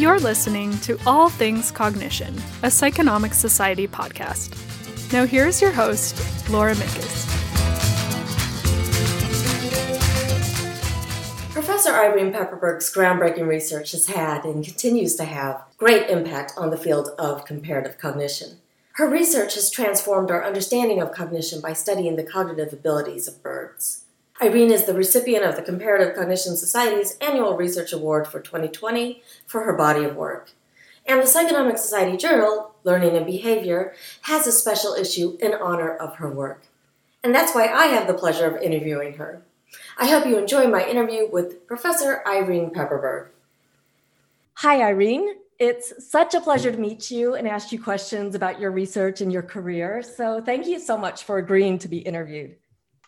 You're listening to All Things Cognition, a Psychonomic Society podcast. Now, here's your host, Laura Mickes. Professor Irene Pepperberg's groundbreaking research has had and continues to have great impact on the field of comparative cognition. Her research has transformed our understanding of cognition by studying the cognitive abilities of birds. Irene is the recipient of the Comparative Cognition Society's annual Research Award for 2020 for her body of work. And the Psychonomic Society journal, Learning and Behavior, has a special issue in honor of her work. And that's why I have the pleasure of interviewing her. I hope you enjoy my interview with Professor Irene Pepperberg. Hi, Irene. It's such a pleasure to meet you and ask you questions about your research and your career. So, thank you so much for agreeing to be interviewed.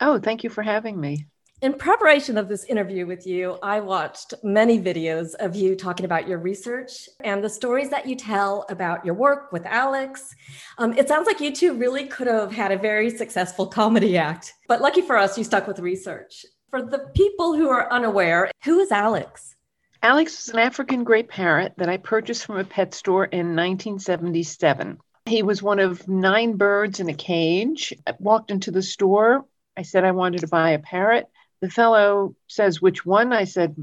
Oh, thank you for having me. In preparation of this interview with you, I watched many videos of you talking about your research and the stories that you tell about your work with Alex. Um, it sounds like you two really could have had a very successful comedy act, but lucky for us, you stuck with research. For the people who are unaware, who is Alex? Alex is an African gray parrot that I purchased from a pet store in 1977. He was one of nine birds in a cage. I walked into the store. I said I wanted to buy a parrot. The fellow says, Which one? I said,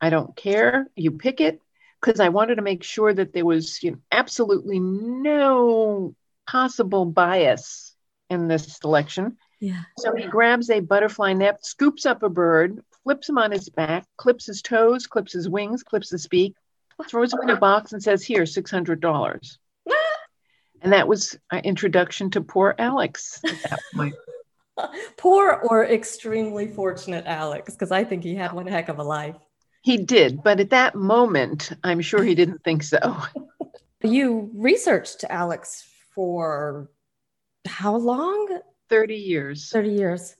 I don't care. You pick it. Because I wanted to make sure that there was you know, absolutely no possible bias in this selection. Yeah. So he grabs a butterfly net, scoops up a bird, flips him on his back, clips his toes, clips his wings, clips his beak, throws him in a box, and says, Here, $600. and that was our introduction to poor Alex at that point. Poor or extremely fortunate Alex, because I think he had one heck of a life. He did, but at that moment, I'm sure he didn't think so. you researched Alex for how long? 30 years. 30 years.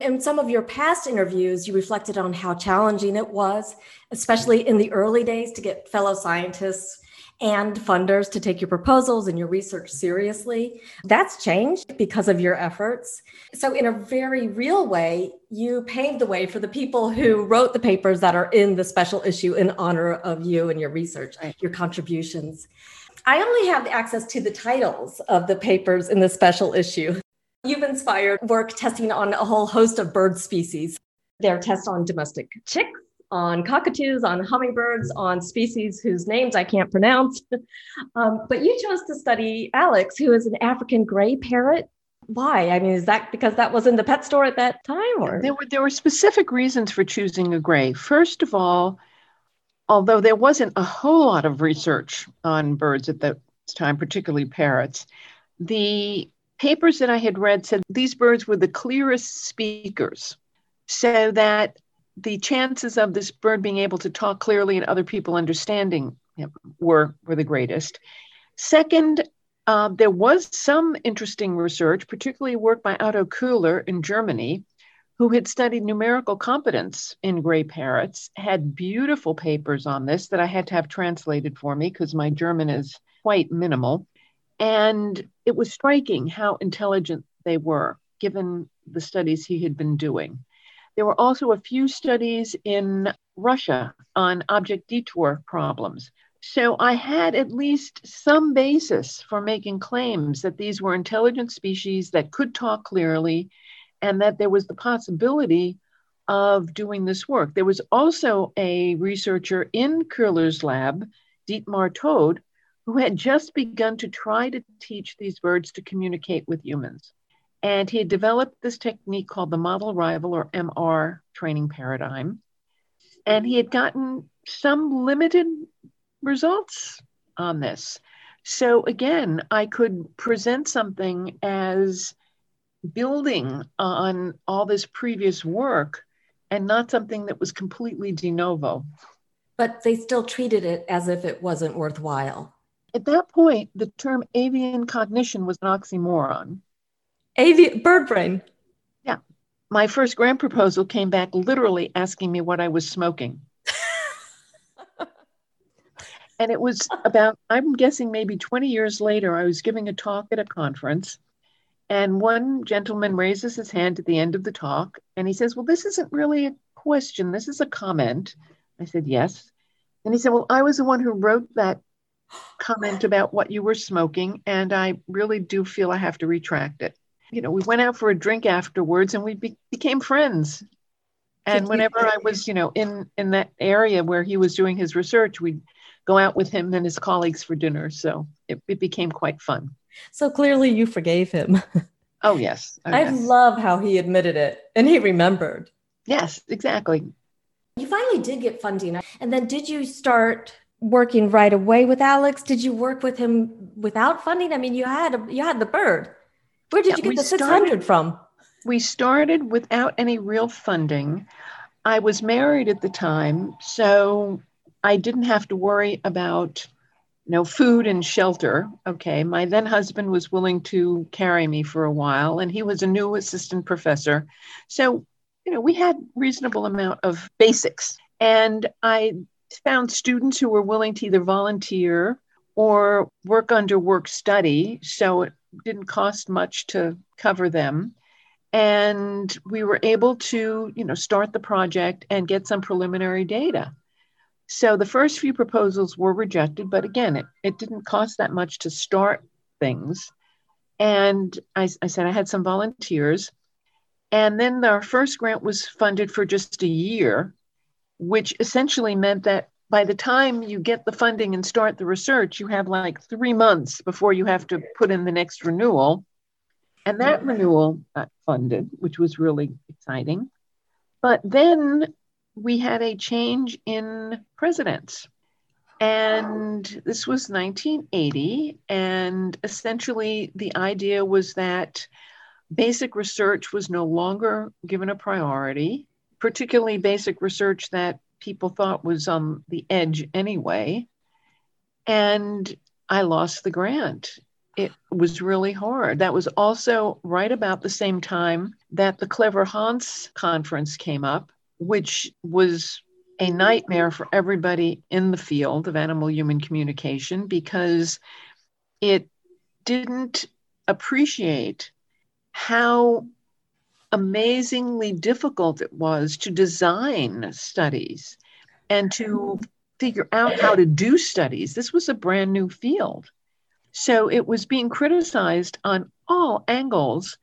In some of your past interviews, you reflected on how challenging it was, especially in the early days, to get fellow scientists and funders to take your proposals and your research seriously. That's changed because of your efforts. So, in a very real way, you paved the way for the people who wrote the papers that are in the special issue in honor of you and your research, your contributions. I only have access to the titles of the papers in the special issue. You've inspired work testing on a whole host of bird species. Their test on domestic chicks, on cockatoos, on hummingbirds, on species whose names I can't pronounce. um, but you chose to study Alex, who is an African gray parrot. Why? I mean, is that because that was in the pet store at that time, or there were there were specific reasons for choosing a gray. First of all, although there wasn't a whole lot of research on birds at that time, particularly parrots, the papers that I had read said these birds were the clearest speakers, so that the chances of this bird being able to talk clearly and other people understanding him were, were the greatest. Second, uh, there was some interesting research, particularly work by Otto Köhler in Germany, who had studied numerical competence in gray parrots, had beautiful papers on this that I had to have translated for me because my German is quite minimal. And it was striking how intelligent they were, given the studies he had been doing. There were also a few studies in Russia on object detour problems. So I had at least some basis for making claims that these were intelligent species that could talk clearly and that there was the possibility of doing this work. There was also a researcher in Köhler's lab, Dietmar Todt, who had just begun to try to teach these birds to communicate with humans. And he had developed this technique called the model rival or MR training paradigm. And he had gotten some limited results on this. So again, I could present something as building on all this previous work and not something that was completely de novo. But they still treated it as if it wasn't worthwhile. At that point, the term avian cognition was an oxymoron. Avi- bird brain. Yeah. My first grant proposal came back literally asking me what I was smoking. and it was about, I'm guessing maybe 20 years later, I was giving a talk at a conference. And one gentleman raises his hand at the end of the talk and he says, Well, this isn't really a question, this is a comment. I said, Yes. And he said, Well, I was the one who wrote that comment about what you were smoking, and I really do feel I have to retract it. You know, we went out for a drink afterwards and we be- became friends. And whenever I was, you know, in in that area where he was doing his research, we'd go out with him and his colleagues for dinner. So it, it became quite fun. So clearly you forgave him. Oh, yes. Oh, I yes. love how he admitted it and he remembered. Yes, exactly. You finally did get funding. And then did you start working right away with Alex? Did you work with him without funding? I mean, you had a, you had the bird. Where did Yeah, you get the 600 started- from? We started without any real funding. I was married at the time, so I didn't have to worry about you know food and shelter. Okay, my then husband was willing to carry me for a while, and he was a new assistant professor, so you know we had reasonable amount of basics. And I found students who were willing to either volunteer or work under work study, so didn't cost much to cover them. And we were able to you know start the project and get some preliminary data. So the first few proposals were rejected but again it, it didn't cost that much to start things. And I, I said i had some volunteers. And then our first grant was funded for just a year which essentially meant that by the time you get the funding and start the research you have like three months before you have to put in the next renewal and that renewal got funded, which was really exciting. But then we had a change in presidents. And this was 1980. And essentially, the idea was that basic research was no longer given a priority, particularly basic research that people thought was on the edge anyway. And I lost the grant it was really hard. That was also right about the same time that the Clever Hans conference came up, which was a nightmare for everybody in the field of animal human communication because it didn't appreciate how amazingly difficult it was to design studies and to figure out how to do studies. This was a brand new field. So it was being criticized on all angles,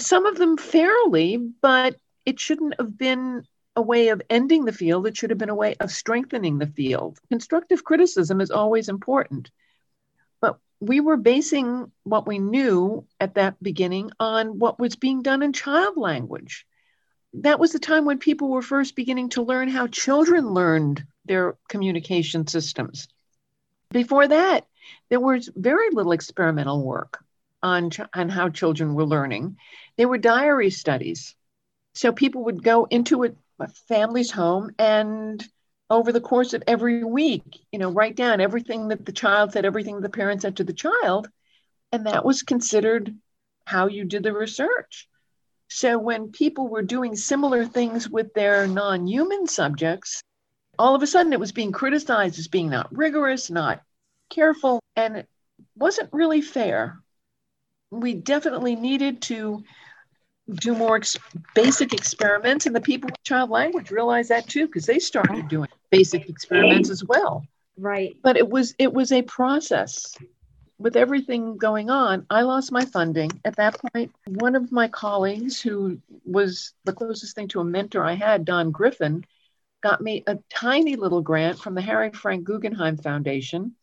some of them fairly, but it shouldn't have been a way of ending the field. It should have been a way of strengthening the field. Constructive criticism is always important. We were basing what we knew at that beginning on what was being done in child language. That was the time when people were first beginning to learn how children learned their communication systems. Before that, there was very little experimental work on, on how children were learning. There were diary studies. So people would go into a, a family's home and over the course of every week, you know, write down everything that the child said, everything the parent said to the child. And that was considered how you did the research. So when people were doing similar things with their non human subjects, all of a sudden it was being criticized as being not rigorous, not careful, and it wasn't really fair. We definitely needed to do more ex- basic experiments, and the people with child language realized that too because they started doing basic experiments as well. Right. But it was it was a process. With everything going on, I lost my funding. At that point, one of my colleagues, who was the closest thing to a mentor I had, Don Griffin, got me a tiny little grant from the Harry Frank Guggenheim Foundation.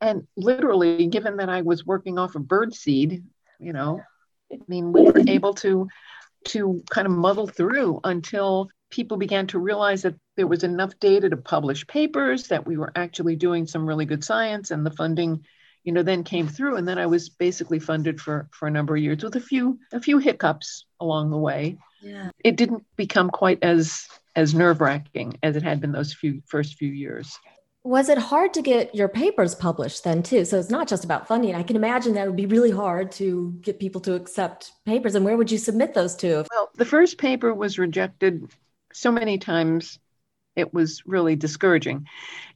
And literally, given that I was working off of bird seed, you know, I mean, we were able to to kind of muddle through until people began to realize that there was enough data to publish papers, that we were actually doing some really good science, and the funding, you know, then came through. And then I was basically funded for for a number of years with a few a few hiccups along the way. Yeah. It didn't become quite as as nerve wracking as it had been those few first few years. Was it hard to get your papers published then too? So it's not just about funding. I can imagine that would be really hard to get people to accept papers. And where would you submit those to? Well, the first paper was rejected so many times, it was really discouraging.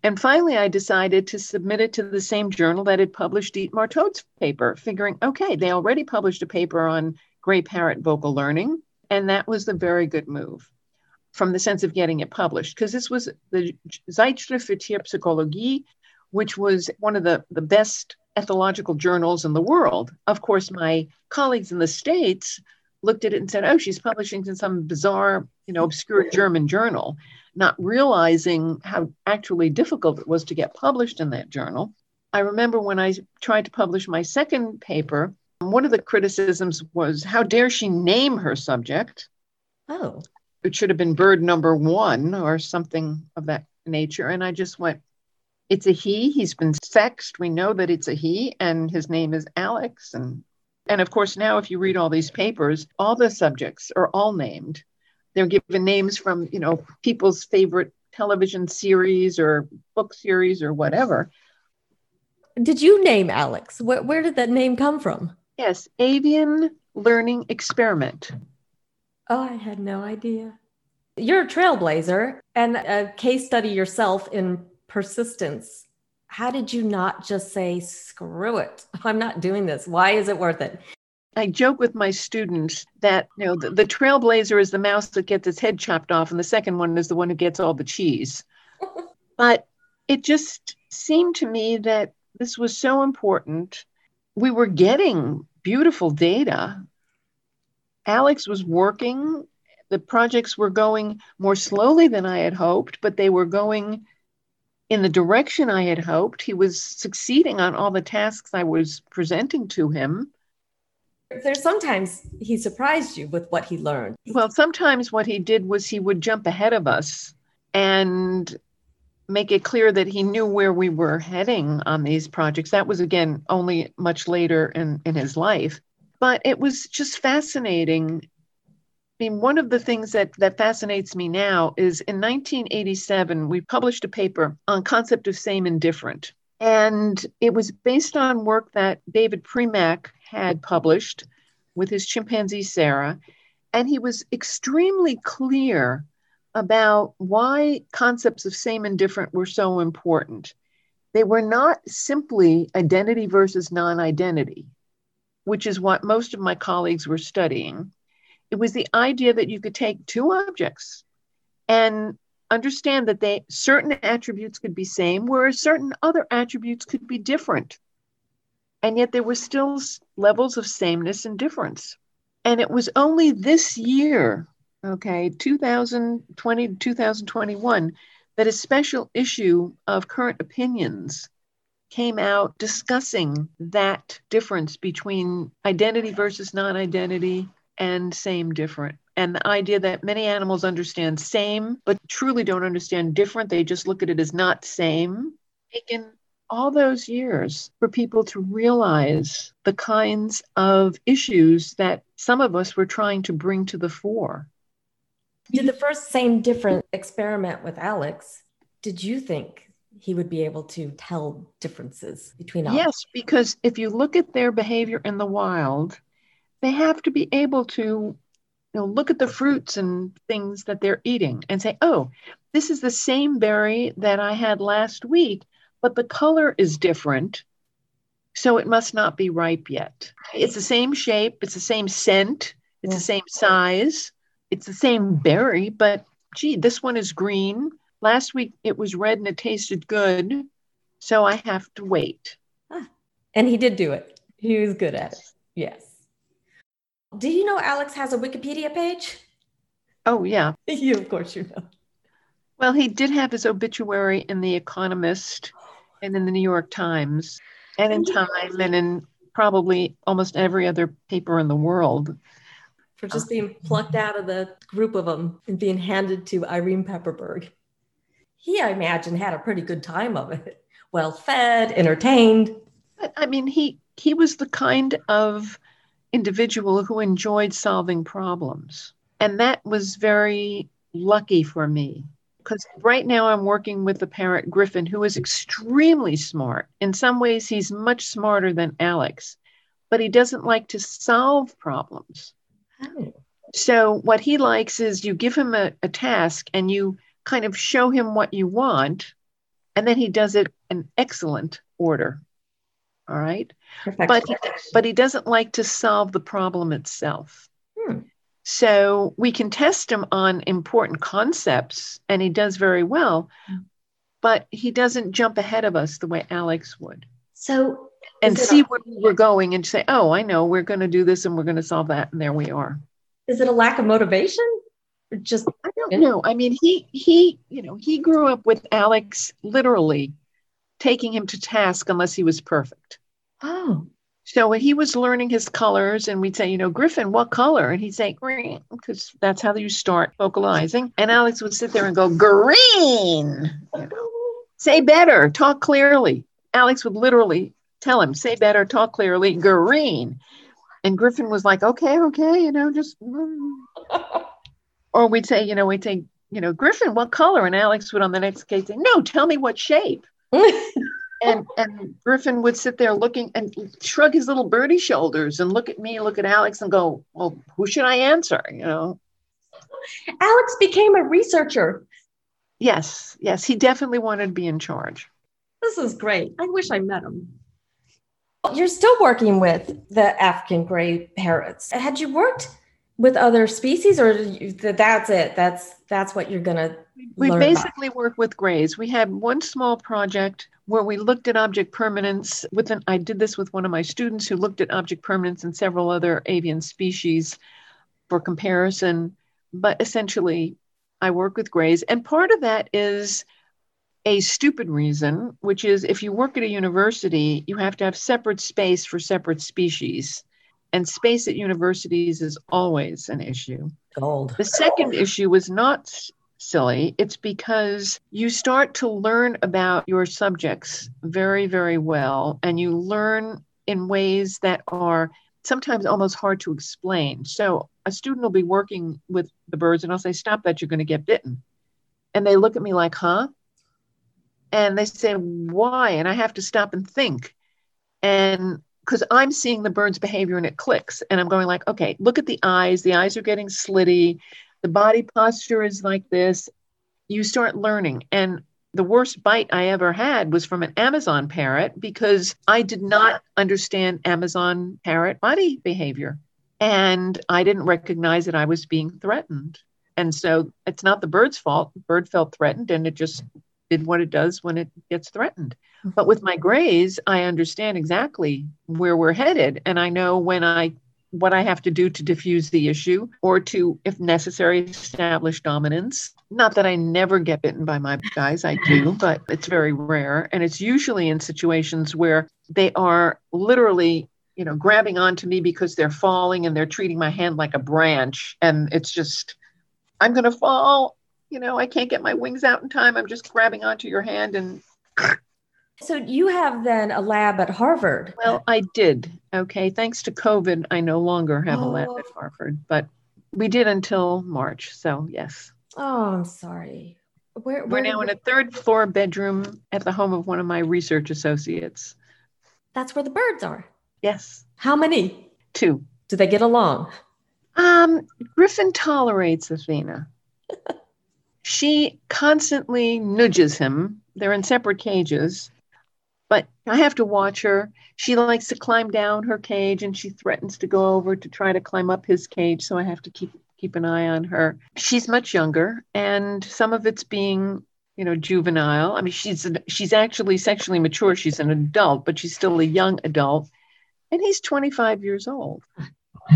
And finally, I decided to submit it to the same journal that had published Dietmar Todt's paper, figuring, okay, they already published a paper on gray parrot vocal learning, and that was a very good move. From the sense of getting it published, because this was the Zeitschrift für Tierpsychologie, which was one of the, the best ethological journals in the world. Of course, my colleagues in the States looked at it and said, oh, she's publishing in some bizarre, you know, obscure German journal, not realizing how actually difficult it was to get published in that journal. I remember when I tried to publish my second paper, one of the criticisms was, how dare she name her subject? Oh. It should have been bird number one or something of that nature. And I just went, it's a he. He's been sexed. We know that it's a he, and his name is Alex. And and of course, now if you read all these papers, all the subjects are all named. They're given names from, you know, people's favorite television series or book series or whatever. Did you name Alex? Where, where did that name come from? Yes, Avian Learning Experiment. Oh, I had no idea. You're a trailblazer and a case study yourself in persistence how did you not just say, screw it? I'm not doing this. Why is it worth it? I joke with my students that you know the, the, trailblazer is the mouse that gets its head chopped off, and the second one is the one who gets all the cheese. but it just seemed to me that this was so important. We were getting beautiful data. Alex was working. The projects were going more slowly than I had hoped, but they were going in the direction I had hoped. He was succeeding on all the tasks I was presenting to him. There's sometimes he surprised you with what he learned. Well, sometimes what he did was he would jump ahead of us and make it clear that he knew where we were heading on these projects. That was, again, only much later in, in his life. But it was just fascinating I mean, one of the things that, that fascinates me now is in 1987, we published a paper on concept of same and different. And it was based on work that David Premack had published with his chimpanzee Sarah. And he was extremely clear about why concepts of same and different were so important. They were not simply identity versus non identity, which is what most of my colleagues were studying. It was the idea that you could take two objects and understand that they certain attributes could be same, whereas certain other attributes could be different. And yet there were still levels of sameness and difference. And it was only this year, okay, 2020 to 2021, that a special issue of Current Opinions came out discussing that difference between identity versus non identity, and same different. And the idea that many animals understand same, but truly don't understand different, they just look at it as not same. Taken all those years for people to realize the kinds of issues that some of us were trying to bring to the fore. Did the first same different experiment with Alex, did you think he would be able to tell differences between us? Yes, because if you look at their behavior in the wild, they have to be able to you know, look at the fruits and things that they're eating and say, oh, this is the same berry that I had last week, but the color is different. So it must not be ripe yet. It's the same shape, it's the same scent, it's yeah. the same size, it's the same berry, but gee, this one is green. Last week it was red and it tasted good. So I have to wait. Ah, and he did do it. He was good at it. Yes. Do you know Alex has a Wikipedia page? Oh, yeah. you, of course, you know. Well, he did have his obituary in The Economist and in the New York Times and in Time and in probably almost every other paper in the world. For just being plucked out of the group of them and being handed to Irene Pepperberg. He, I imagine, had a pretty good time of it. Well fed, entertained. I mean, he he was the kind of individual who enjoyed solving problems. And that was very lucky for me because right now I'm working with the parrot Griffin, who is extremely smart. In some ways, he's much smarter than Alex, but he doesn't like to solve problems. Oh. So, what he likes is you give him a, a task and you kind of show him what you want, and then he does it in excellent order. All right. Perfect. But he, but he doesn't like to solve the problem itself. Hmm. So we can test him on important concepts, and he does very well, but he doesn't jump ahead of us the way Alex would. So, and see a- where we're going and say, oh, I know, we're going to do this and we're going to solve that. And there we are. is it a lack of motivation? Just I don't. I mean, he he, you know, he grew up with Alex literally taking him to task unless he was perfect. oh, So when he was learning his colors, and we'd say, you know, Griffin, what color? And he'd say green, because that's how you start vocalizing. And Alex would sit there and go, green. You know, say better, talk clearly. Alex would literally tell him, say better, talk clearly, green. And Griffin was like, okay, okay, you know, just. mm." or we'd say, you know, we'd say, you know, Griffin, what color? And Alex would on the next case say, no, tell me what shape. And and Griffin would sit there looking and shrug his little birdie shoulders and look at me, look at Alex, and go, "Well, who should I answer?" You know. Alex became a researcher. Yes, yes, he definitely wanted to be in charge. This is great. I wish I met him. You're still working with the African gray parrots. Had you worked with other species, or you- that's it? That's that's what you're gonna We learn about? basically work with grays. We had one small project where we looked at object permanence. With an, I did this with one of my students who looked at object permanence in several other avian species for comparison. But essentially, I work with grays, and part of that is a stupid reason, which is if you work at a university, you have to have separate space for separate species. And space at universities is always an issue. gold. The second issue was not silly. It's because you start to learn about your subjects very, very well, and you learn in ways that are sometimes almost hard to explain. So a student will be working with the birds, and I'll say, Stop that, you're going to get bitten. And they look at me like, Huh? And they say, Why? And I have to stop and think. And because I'm seeing the bird's behavior and it clicks. And I'm going like, okay, look at the eyes. The eyes are getting slitty. The body posture is like this. You start learning. And the worst bite I ever had was from an Amazon parrot because I did not understand Amazon parrot body behavior. And I didn't recognize that I was being threatened. And so it's not the bird's fault. The bird felt threatened and it just did what it does when it gets threatened. Mm-hmm. But with my grays, I understand exactly where we're headed. And I know when I what I have to do to diffuse the issue or to, if necessary, establish dominance. Not that I never get bitten by my guys, I do, mm-hmm. but it's very rare. And it's usually in situations where they are literally, you know, grabbing onto me because they're falling and they're treating my hand like a branch. And it's just, I'm going to fall. You know, I can't get my wings out in time. I'm just grabbing onto your hand and So you have then a lab at Harvard. Well, I did. Okay. Thanks to COVID, I no longer have a lab Oh. at Harvard, but we did until March. So, yes. Oh, I'm sorry. Where, We're where now in a third floor bedroom at the home of one of my research associates. That's where the birds are. Yes. How many? Two. Do they get along? Um, Griffin tolerates Athena. she constantly nudges him. They're in separate cages, but I have to watch her. She likes to climb down her cage and she threatens to go over to try to climb up his cage. So I have to keep keep an eye on her. She's much younger, and some of it's being, you know, juvenile. I mean, she's she's actually sexually mature. She's an adult, but she's still a young adult. And he's 25 years old.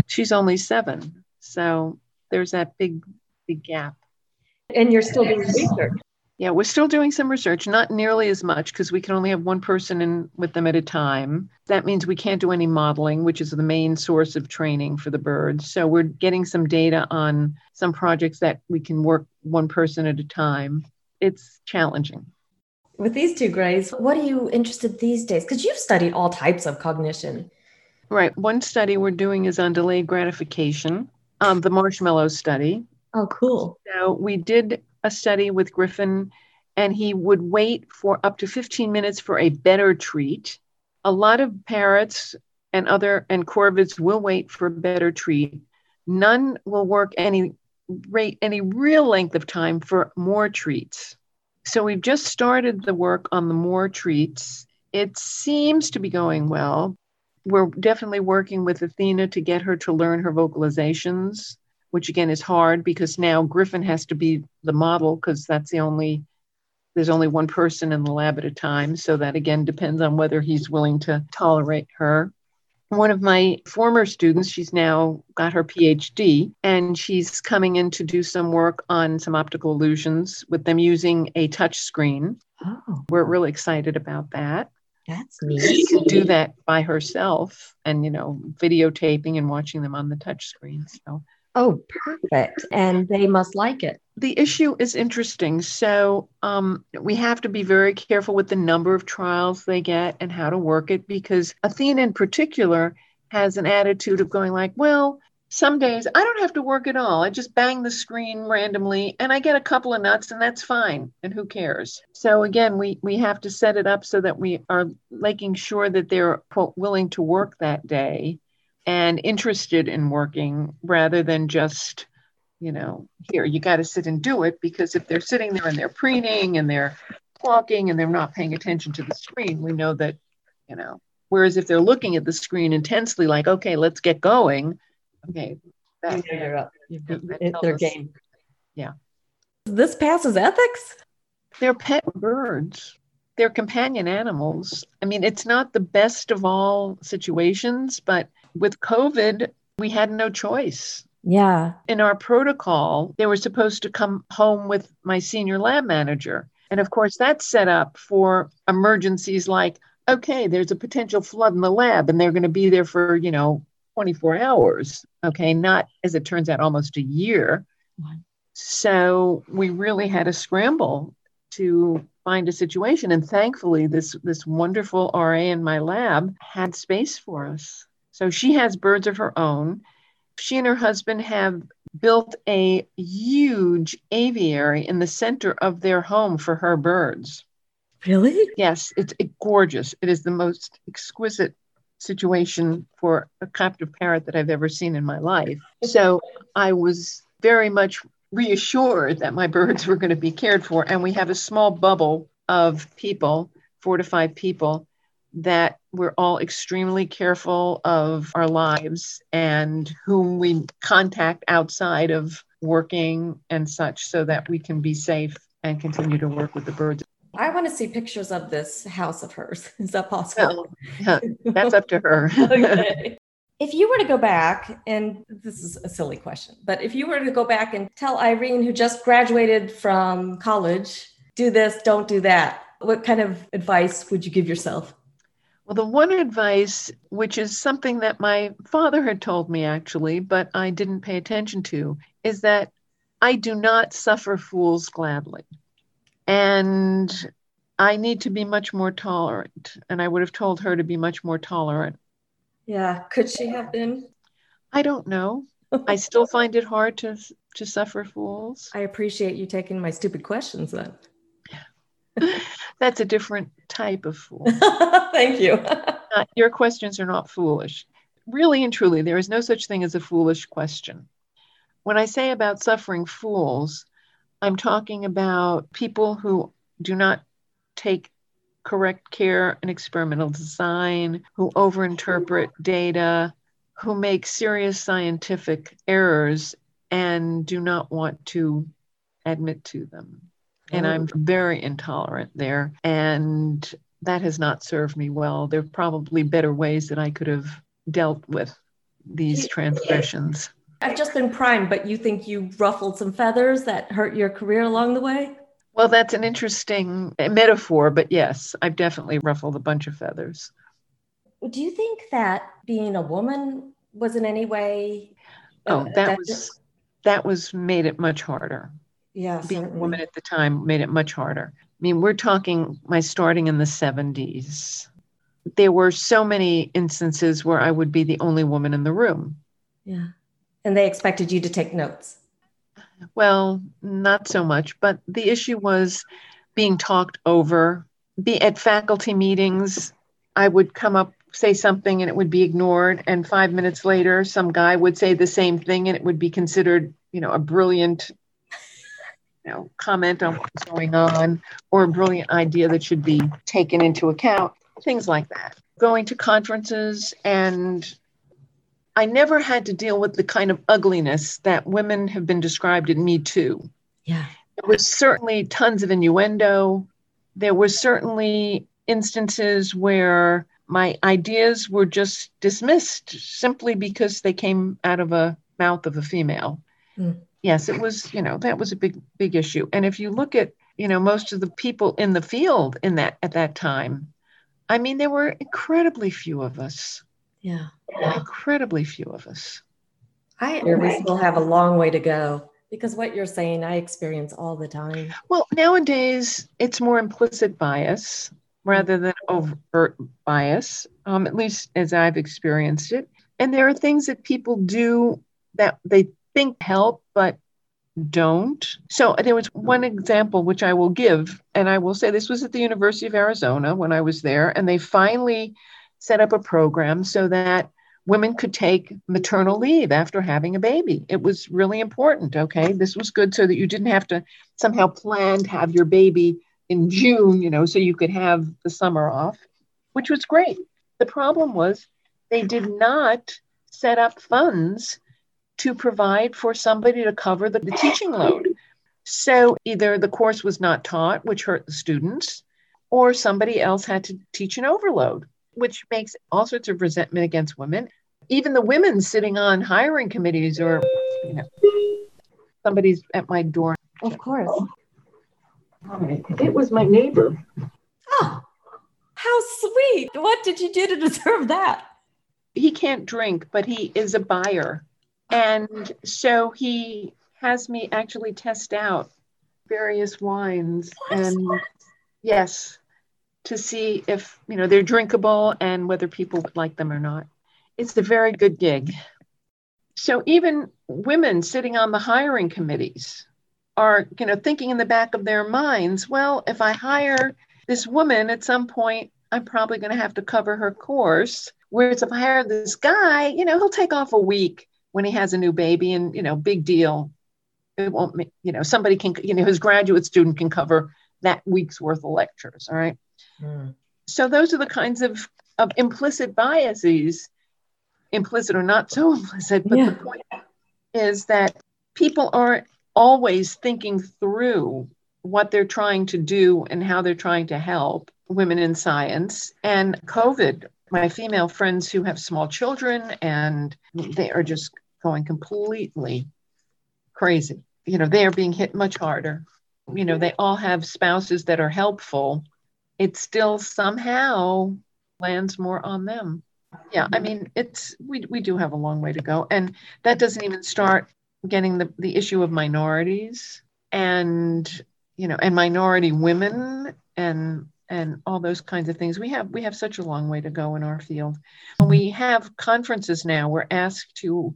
She's only seven. So there's that big, big gap. And you're still doing research. Yeah, we're still doing some research, not nearly as much because we can only have one person in with them at a time. That means we can't do any modeling, which is the main source of training for the birds. So we're getting some data on some projects that we can work one person at a time. It's challenging. With these two grays, what are you interested these days? Because you've studied all types of cognition. Right. One study we're doing is on delayed gratification, um, the marshmallow study. Oh, cool. So we did a study with Griffin, and he would wait for up to 15 minutes for a better treat. A lot of parrots and other and corvids will wait for a better treat. None will work any rate any real length of time for more treats. So we've just started the work on the more treats. It seems to be going well. We're definitely working with Athena to get her to learn her vocalizations which again is hard because now Griffin has to be the model because that's the only there's only one person in the lab at a time. So that again depends on whether he's willing to tolerate her. One of my former students, she's now got her PhD, and she's coming in to do some work on some optical illusions with them using a touch screen. Oh, We're really excited about that. that's She can do that by herself and, you know, videotaping and watching them on the touch screen. So Oh, perfect. And they must like it. the issue is interesting. So um, we have to be very careful with the number of trials they get and how to work it because Athena in particular has an attitude of going like, well, some days I don't have to work at all. I just bang the screen randomly and I get a couple of nuts and that's fine. And who cares? So again, we we have to set it up so that we are making sure that they're quote willing to work that day and interested in working rather than just you know, here, you got to sit and do it because if they're sitting there and they're preening and they're walking and they're not paying attention to the screen, we know that, you know, whereas if they're looking at the screen intensely, like, okay, let's get going, okay, that, You know you're up. You've got that their us game. This passes ethics? They're pet birds. They're companion animals. I mean, it's not the best of all situations, but with COVID, we had no choice. Yeah. in our protocol, they were supposed to come home with my senior lab manager. And of course, that's set up for emergencies like, okay, there's a potential flood in the lab and they're going to be there for, you know, 24 hours. Okay, not as it turns out, almost a year. So we really had a scramble to find a situation. And thankfully, this, this wonderful RA in my lab had space for us. So she has birds of her own she and her husband have built a huge aviary in the center of their home for her birds. Really? Yes, it's it, gorgeous. It is the most exquisite situation for a captive parrot that I've ever seen in my life. So I was very much reassured that my birds were going to be cared for. And we have a small bubble of people, four to five people, that we're all extremely careful of our lives and whom we contact outside of working and such so that we can be safe and continue to work with the birds. I want to see pictures of this house of hers. Is that possible? Yeah, that's up to her. okay. If you were to go back, and this is a silly question, but if you were to go back and tell Irene, who just graduated from college, do this, don't do that, what kind of advice would you give yourself? Well, the one advice, which is something that my father had told me actually, but I didn't pay attention to, is that I do not suffer fools gladly. And I need to be much more tolerant. And I would have told her to be much more tolerant. Yeah, could she have been? I don't know. I still find it hard to to suffer fools. I appreciate you taking my stupid questions then. That's a different type of fool. Thank you. Not- uh, your questions are not foolish. Really and truly, there is no such thing as a foolish question. When I say about suffering fools, I'm talking about people who do not take correct care in experimental design, who overinterpret data, who make serious scientific errors and do not want to admit to them. And I'm very intolerant there. And that has not served me well. There are probably better ways that I could have dealt with these transgressions. I've just been primed, but you think you ruffled some feathers that hurt your career along the way? Well, that's an interesting metaphor, but yes, I've definitely ruffled a bunch of feathers. Do you think that being a woman was in any way? Oh, uh, that was that was made it much harder. Yeah, Being a woman at the time made it much harder. I mean, we're talking my starting in the 70s. There were so many instances where I would be the only woman in the room. Yeah, and they expected you to take notes. Well, not so much, but the issue was being talked over. Be at faculty meetings, I would come up, say something, and it would be ignored. And five minutes later, some guy would say the same thing, and it would be considered, you know, a brilliant, you know, comment on what's going on, or a brilliant idea that should be taken into account. Things like that. Going to conferences and I never had to deal with the kind of ugliness that women have been described in Me Too. Yeah. There was certainly tons of innuendo. There were certainly instances where my ideas were just dismissed simply because they came out of a mouth of a female. Mm. Yes, it was, you know, that was a big, big issue. And if you look at, you know, most of the people in the field in that at that time, I mean, there were incredibly few of us. Yeah. Incredibly few of us. I hear we still have a long way to go because what you're saying, I experience all the time. Well, nowadays it's more implicit bias rather than overt bias, um, at least as I've experienced it. And there are things that people do that they think help, but don't. So there was one example which I will give, and I will say this was at the University of Arizona when I was there, and they finally set up a program so that women could take maternal leave after having a baby. It was really important. Okay. This was good so that you didn't have to somehow plan to have your baby in June, you know, so you could have the summer off, which was great. The problem was they did not set up funds to provide for somebody to cover the, the teaching load. So either the course was not taught, which hurt the students, or somebody else had to teach an overload, which makes all sorts of resentment against women. Even the women sitting on hiring committees or, you know, somebody's at my door. Of course. It was my neighbor. Oh, how sweet. What did you do to deserve that? He can't drink, but he is a buyer. And so he has me actually test out various wines and yes, to see if, you know, they're drinkable and whether people would like them or not. It's a very good gig. So even women sitting on the hiring committees are, you know, thinking in the back of their minds, well, if I hire this woman at some point, I'm probably going to have to cover her course. Whereas if I hire this guy, you know, he'll take off a week when he has a new baby and, you know, big deal. It won't, make, you know, somebody can, you know, his graduate student can cover that week's worth of lectures. All right. Mm. So those are the kinds of, of implicit biases, implicit or not so implicit. But Yeah. the point is that people aren't always thinking through what they're trying to do and how they're trying to help women in science. And COVID, my female friends who have small children and they are just going completely crazy. You know, they are being hit much harder. You know, they all have spouses that are helpful. It still somehow lands more on them. Yeah, I mean, it's we we do have a long way to go. And that doesn't even start getting the, the issue of minorities and you know and minority women and and all those kinds of things we have we have such a long way to go in our field when we have conferences now we're asked to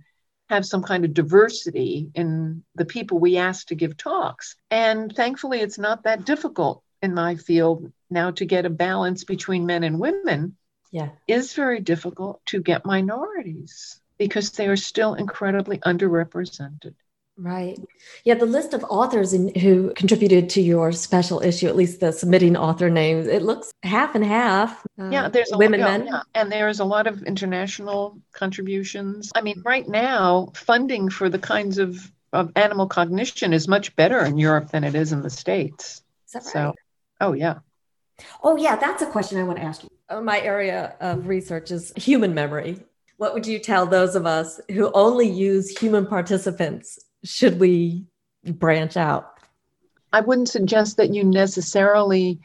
have some kind of diversity in the people we ask to give talks and thankfully it's not that difficult in my field now to get a balance between men and women Yeah. is very difficult to get minorities because they are still incredibly underrepresented. Right. Yeah, the list of authors in, who contributed to your special issue, at least the submitting author names, it looks half and half. uh, Yeah, there's a women, lot, men. yeah, and there's a lot of international contributions. I mean, right now, funding for the kinds of, of animal cognition is much better in Europe than it is in the States. Is that right? So, oh yeah. Oh, yeah, that's a question I want to ask you. Uh, my area of research is human memory. What would you tell those of us who only use human participants? Should we branch out? I wouldn't suggest that you necessarily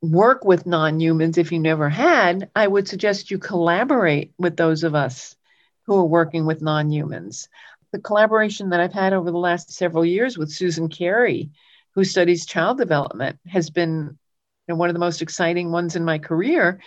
work with non humans if you never had. I would suggest you collaborate with those of us who are working with non humans. The collaboration that I've had over the last several years with Susan Carey, who studies child development, has been you know, one of the most exciting ones in my career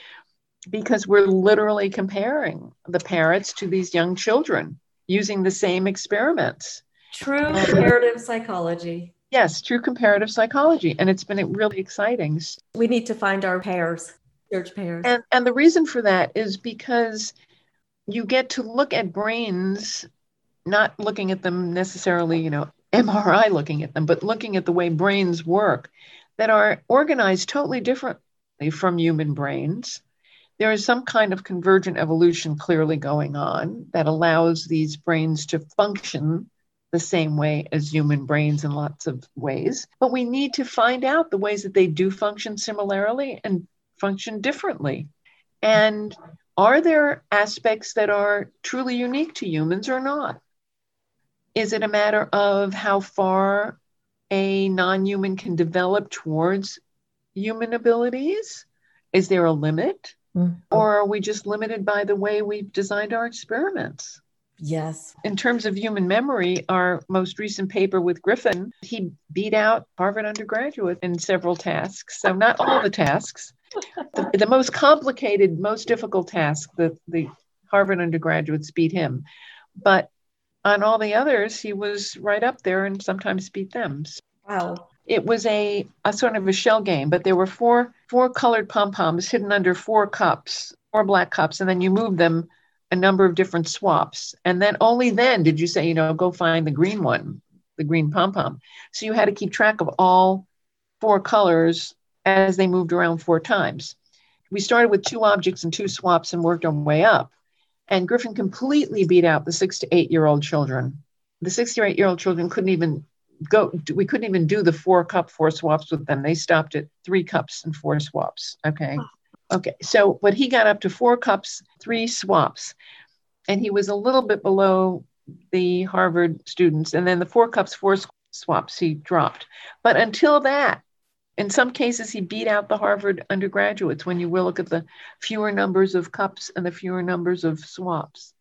because we're literally comparing the parents to these young children using the same experiments. True um, comparative psychology. Yes, true comparative psychology. And it's been really exciting. We need to find our pairs, search pairs. And, and the reason for that is because you get to look at brains, not looking at them necessarily, you know, MRI looking at them, but looking at the way brains work that are organized totally differently from human brains. there is some kind of convergent evolution clearly going on that allows these brains to function the same way as human brains in lots of ways. But we need to find out the ways that they do function similarly and function differently. And are there aspects that are truly unique to humans or not? Is it a matter of how far a non human can develop towards human abilities? Is there a limit? Mm-hmm. Or are we just limited by the way we've designed our experiments? Yes. In terms of human memory, our most recent paper with Griffin, he beat out Harvard undergraduate in several tasks. So, not all the tasks. The, the most complicated, most difficult task, the, the Harvard undergraduates beat him. But on all the others, he was right up there and sometimes beat them. Wow. It was a, a sort of a shell game, but there were four four colored pom poms hidden under four cups, four black cups, and then you move them a number of different swaps. And then only then did you say, you know, go find the green one, the green pom pom. So you had to keep track of all four colors as they moved around four times. We started with two objects and two swaps and worked our way up. And Griffin completely beat out the six to eight year old children. The six to eight year old children couldn't even go, we couldn't even do the four cup, four swaps with them. They stopped at three cups and four swaps. Okay. Okay. So, but he got up to four cups, three swaps. And he was a little bit below the Harvard students. And then the four cups, four swaps, he dropped. But until that, in some cases, he beat out the Harvard undergraduates when you will look at the fewer numbers of cups and the fewer numbers of swaps,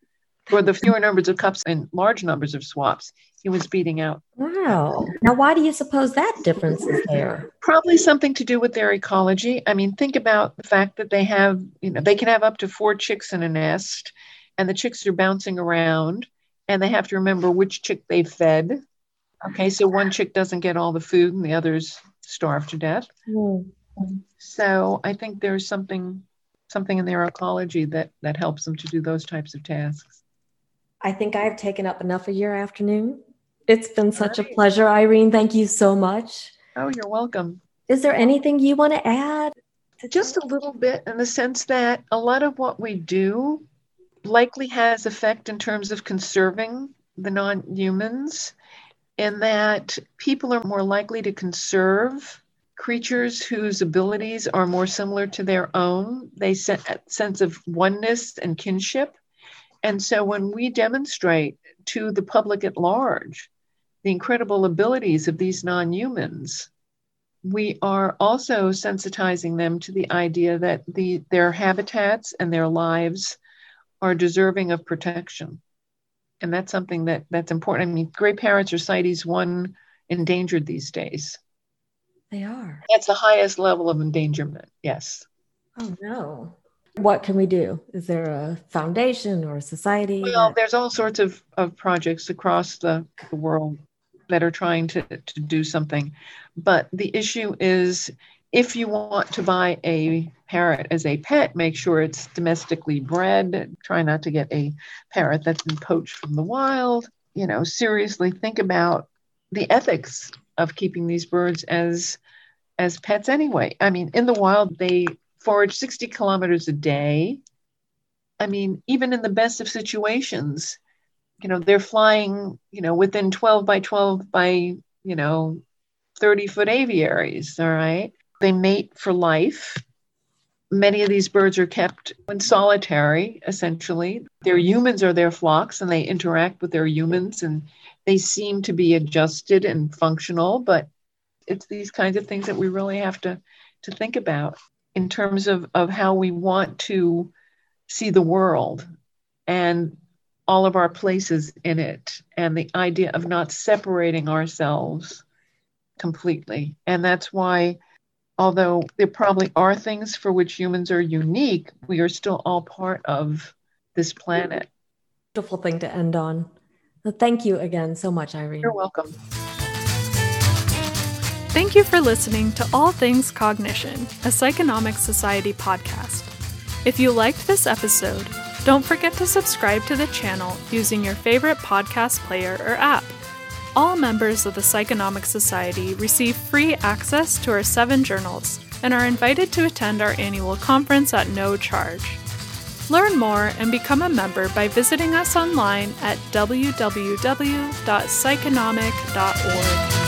or the fewer numbers of cups and large numbers of swaps. He was beating out. Wow. Now, why do you suppose that difference is there? Probably something to do with their ecology. I mean, think about the fact that they have, you know, they can have up to four chicks in a nest, and the chicks are bouncing around, and they have to remember which chick they fed. Okay, so one chick doesn't get all the food, and the others starve to death. Mm. So I think there's something something in their ecology that that helps them to do those types of tasks. I think I've taken up enough of your afternoon. It's been such right. a pleasure, Irene. Thank you so much. Oh, you're welcome. Is there anything you want to add? Just a little bit in the sense that a lot of what we do likely has effect in terms of conserving the non-humans in that people are more likely to conserve creatures whose abilities are more similar to their own. They sense a sense of oneness and kinship. And so when we demonstrate to the public at large the incredible abilities of these non humans, we are also sensitizing them to the idea that the, their habitats and their lives are deserving of protection and that's something that that's important. I mean, gray parrots are CITES one endangered these days. They are. That's the highest level of endangerment. Yes. Oh no. What can we do? Is there a foundation or a society? Well, that... there's all sorts of, of projects across the, the world that are trying to, to do something. But the issue is if you want to buy a parrot as a pet, make sure it's domestically bred. Try not to get a parrot that's been poached from the wild. You know, seriously think about the ethics of keeping these birds as as pets anyway. I mean, in the wild they forage 60 kilometers a day. I mean, even in the best of situations, you know, they're flying, you know, within 12 by 12 by, you know, 30 foot aviaries, all right? They mate for life. Many of these birds are kept in solitary, essentially. Their humans are their flocks and they interact with their humans and they seem to be adjusted and functional, but it's these kinds of things that we really have to, to think about in terms of, of how we want to see the world and all of our places in it and the idea of not separating ourselves completely. And that's why although there probably are things for which humans are unique, we are still all part of this planet. Beautiful thing to end on. thank you again so much, Irene. You're welcome. Thank you for listening to All Things Cognition, a Psychonomics Society podcast. If you liked this episode, don't forget to subscribe to the channel using your favorite podcast player or app all members of the Psychonomic Society receive free access to our seven journals and are invited to attend our annual conference at no charge. Learn more and become a member by visiting us online at www.psychonomic.org.